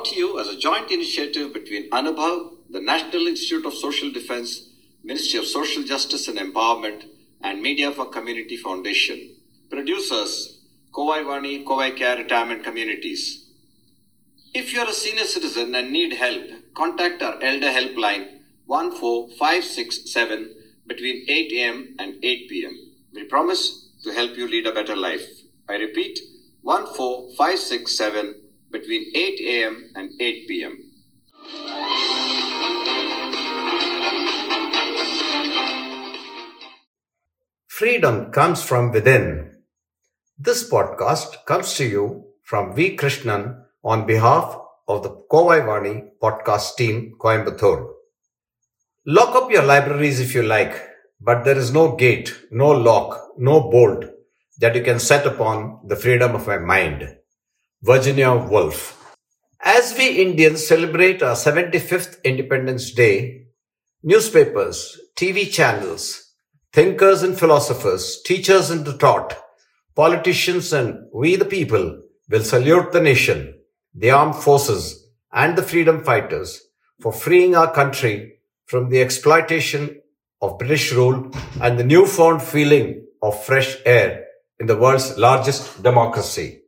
brought to you as a joint initiative between Anubhav, the National Institute of Social Defense, Ministry of Social Justice and Empowerment, and Media for Community Foundation. Producers, Kovai Vani, Kovai Care Retirement Communities. If you're a senior citizen and need help, contact our Elder Helpline 14567 between 8 a.m. and 8 p.m. We promise to help you lead a better life. I repeat, 14567 between 8 a.m. and 8 p.m. Freedom comes from within. This podcast comes to you from V. Krishnan on behalf of the Kovai podcast team, Coimbatore. Lock up your libraries if you like, but there is no gate, no lock, no bolt that you can set upon the freedom of my mind. Virginia Woolf. As we Indians celebrate our 75th Independence Day, newspapers, TV channels, thinkers and philosophers, teachers and the taught, politicians and we the people will salute the nation, the armed forces and the freedom fighters for freeing our country from the exploitation of British rule and the newfound feeling of fresh air in the world's largest democracy.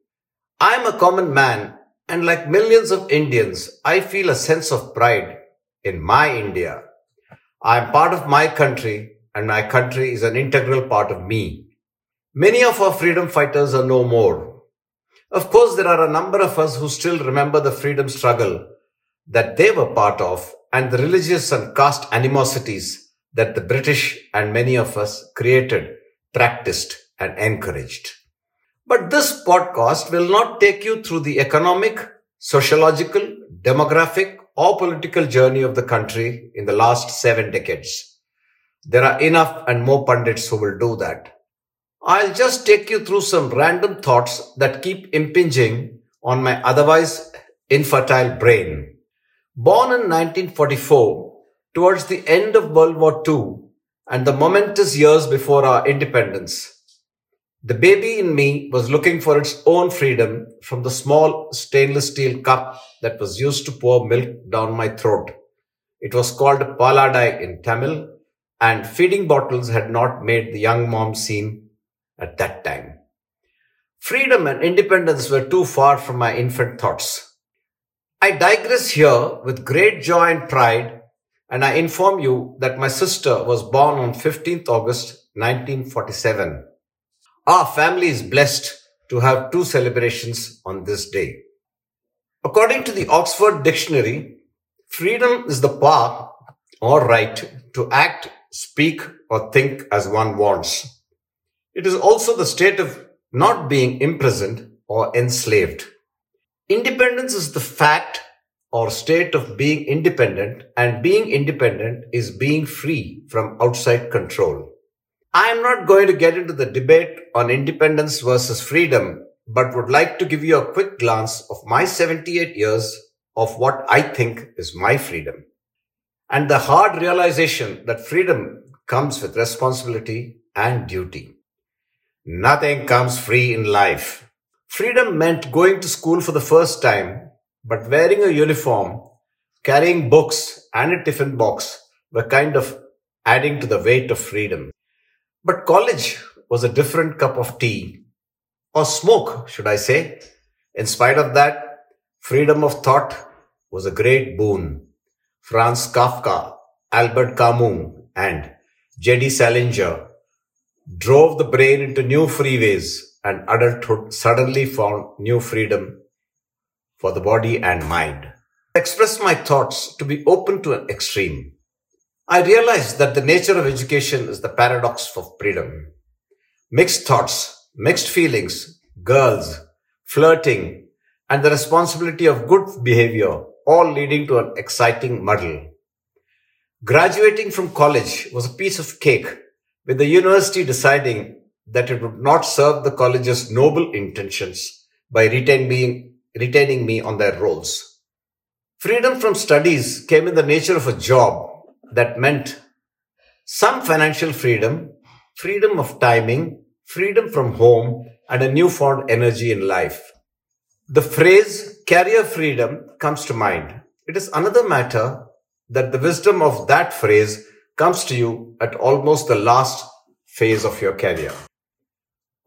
I am a common man and like millions of Indians, I feel a sense of pride in my India. I am part of my country and my country is an integral part of me. Many of our freedom fighters are no more. Of course, there are a number of us who still remember the freedom struggle that they were part of and the religious and caste animosities that the British and many of us created, practiced and encouraged. But this podcast will not take you through the economic, sociological, demographic or political journey of the country in the last seven decades. There are enough and more pundits who will do that. I'll just take you through some random thoughts that keep impinging on my otherwise infertile brain. Born in 1944, towards the end of World War II and the momentous years before our independence, the baby in me was looking for its own freedom from the small stainless steel cup that was used to pour milk down my throat. It was called paladai in Tamil and feeding bottles had not made the young mom scene at that time. Freedom and independence were too far from my infant thoughts. I digress here with great joy and pride and I inform you that my sister was born on 15th August 1947. Our family is blessed to have two celebrations on this day. According to the Oxford Dictionary, freedom is the power or right to act, speak, or think as one wants. It is also the state of not being imprisoned or enslaved. Independence is the fact or state of being independent, and being independent is being free from outside control. I am not going to get into the debate on independence versus freedom, but would like to give you a quick glance of my 78 years of what I think is my freedom. And the hard realization that freedom comes with responsibility and duty. Nothing comes free in life. Freedom meant going to school for the first time, but wearing a uniform, carrying books and a tiffin box were kind of adding to the weight of freedom. But college was a different cup of tea, or smoke, should I say. In spite of that, freedom of thought was a great boon. Franz Kafka, Albert Camus, and J.D. Salinger drove the brain into new freeways and adulthood suddenly found new freedom for the body and mind. I expressed my thoughts to be open to an extreme. I realized that the nature of education is the paradox of freedom. Mixed thoughts, mixed feelings, girls, flirting, and the responsibility of good behavior all leading to an exciting muddle. Graduating from college was a piece of cake with the university deciding that it would not serve the college's noble intentions by retain being, retaining me on their rolls. Freedom from studies came in the nature of a job that meant some financial freedom, freedom of timing, freedom from home, and a newfound energy in life. The phrase career freedom comes to mind. It is another matter that the wisdom of that phrase comes to you at almost the last phase of your career.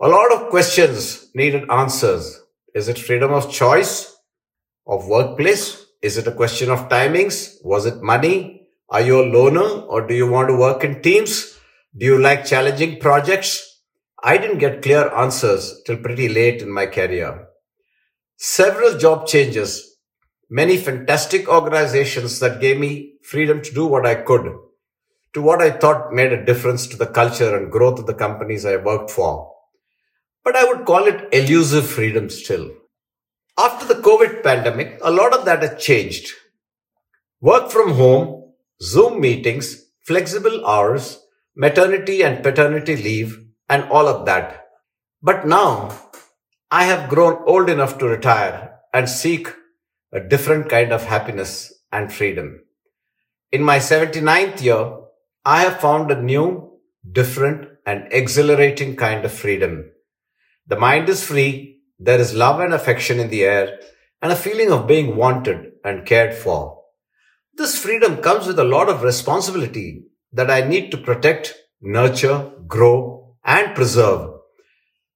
A lot of questions needed answers. Is it freedom of choice of workplace? Is it a question of timings? Was it money? Are you a loner or do you want to work in teams? Do you like challenging projects? I didn't get clear answers till pretty late in my career. Several job changes, many fantastic organizations that gave me freedom to do what I could, to what I thought made a difference to the culture and growth of the companies I worked for. But I would call it elusive freedom still. After the COVID pandemic, a lot of that has changed. Work from home, Zoom meetings, flexible hours, maternity and paternity leave, and all of that. But now I have grown old enough to retire and seek a different kind of happiness and freedom. In my 79th year, I have found a new, different, and exhilarating kind of freedom. The mind is free, there is love and affection in the air, and a feeling of being wanted and cared for. This freedom comes with a lot of responsibility that I need to protect, nurture, grow, and preserve.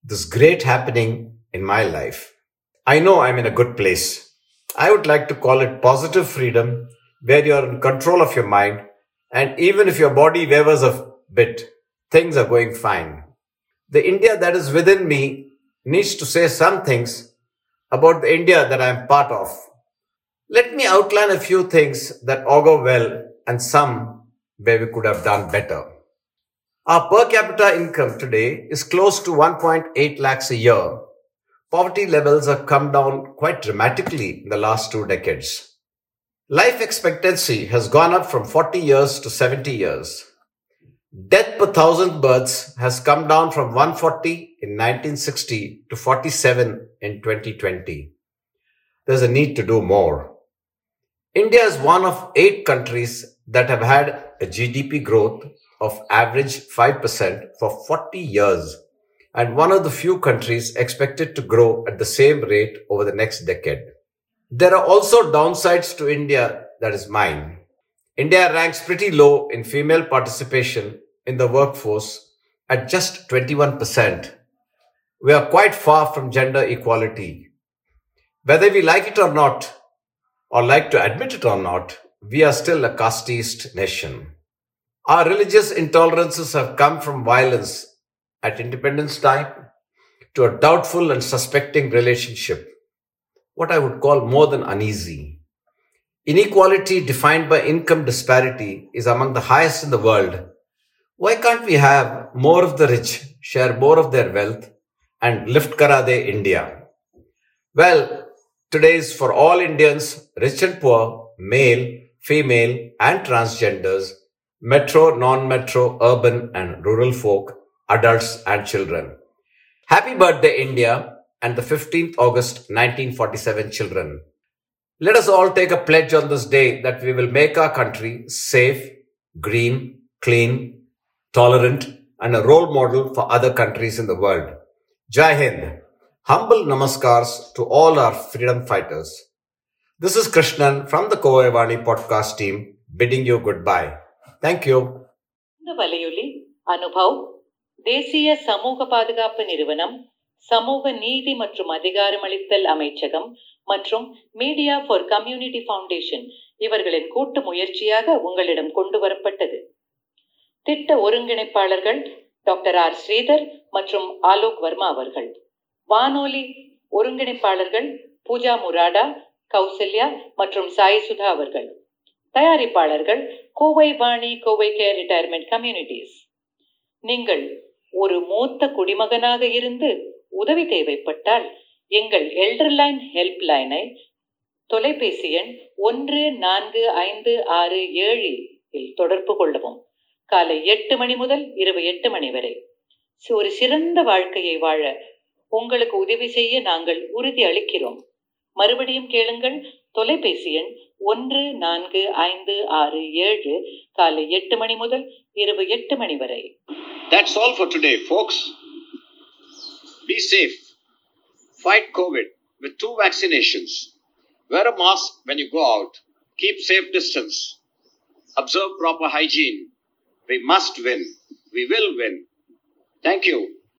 This great happening in my life. I know I'm in a good place. I would like to call it positive freedom where you're in control of your mind. And even if your body wavers a bit, things are going fine. The India that is within me needs to say some things about the India that I'm part of. Let me outline a few things that augur well and some where we could have done better. Our per capita income today is close to 1.8 lakhs a year poverty levels have come down quite dramatically in the last two decades. Life expectancy has gone up from 40 years to 70 years. Death per thousand births has come down from 140 in 1960 to 47 in 2020. There's a need to do more. India is one of eight countries that have had a GDP growth of average 5% for 40 years and one of the few countries expected to grow at the same rate over the next decade. There are also downsides to India that is mine. India ranks pretty low in female participation in the workforce at just 21%. We are quite far from gender equality. Whether we like it or not, or like to admit it or not, we are still a casteist nation. Our religious intolerances have come from violence at independence time to a doubtful and suspecting relationship, what I would call more than uneasy. Inequality defined by income disparity is among the highest in the world. Why can't we have more of the rich share more of their wealth and lift Karade India? Well, today is for all Indians, rich and poor, male, female, and transgenders, metro, non-metro, urban, and rural folk adults and children. Happy birthday, India, and the 15th August 1947 children. Let us all take a pledge on this day that we will make our country safe, green, clean, tolerant, and a role model for other countries in the world. Jai Hind. Humble namaskars to all our freedom fighters. This is Krishnan from the Kovai podcast team bidding you goodbye. Thank you. இந்த வலையொலி அனுபவ் தேசிய சமூக பாதுகாப்பு நிறுவனம் சமூக நீதி மற்றும் அதிகாரமளித்தல் அமைச்சகம் மற்றும் மீடியா ஃபார் கம்யூனிட்டி ஃபவுண்டேஷன் இவர்களின் கூட்டு முயற்சியாக உங்களிடம் கொண்டு வரப்பட்டது திட்ட ஒருங்கிணைப்பாளர்கள் டாக்டர் ஆர் ஸ்ரீதர் மற்றும் ஆலோக் வர்மா அவர்கள் வானொலி ஒருங்கிணைப்பாளர்கள் பூஜா முராடா கௌசல்யா மற்றும் சாய் சுதா அவர்கள். தயாரிப்பாளர்கள் Kovai Vani Kovai care retirement communities. நீங்கள் ஒரு மூத்த குடிமகனாக இருந்து உதவி தேவைப்பட்டால் எங்கள் எல்டர்லைன் ஹெல்ப் லைனை தொலைபேசி எண் ஒன்று நான்கு ஐந்து ஆறு ஏழு இல் தொடர்பு கொள்ளவும். காலை எட்டு மணி முதல் இரவு எட்டு மணி வரை. ஒரு சிறந்த வாழ்க்கையை வாழ உங்களுக்கு உதவி செய்ய நாங்கள் உறுதி அளிக்கிறோம் மறுபடியும் கேளுங்கள் தொலைபேசி எண் ஒன்று நான்கு ஐந்து ஆறு ஏழு காலை எட்டு மணி முதல் இரவு எட்டு மணி வரை That's all for today, folks. Be safe. Fight COVID with two vaccinations. Wear a mask when you go out. Keep safe distance. Observe proper hygiene. We must win. We will win. Thank you.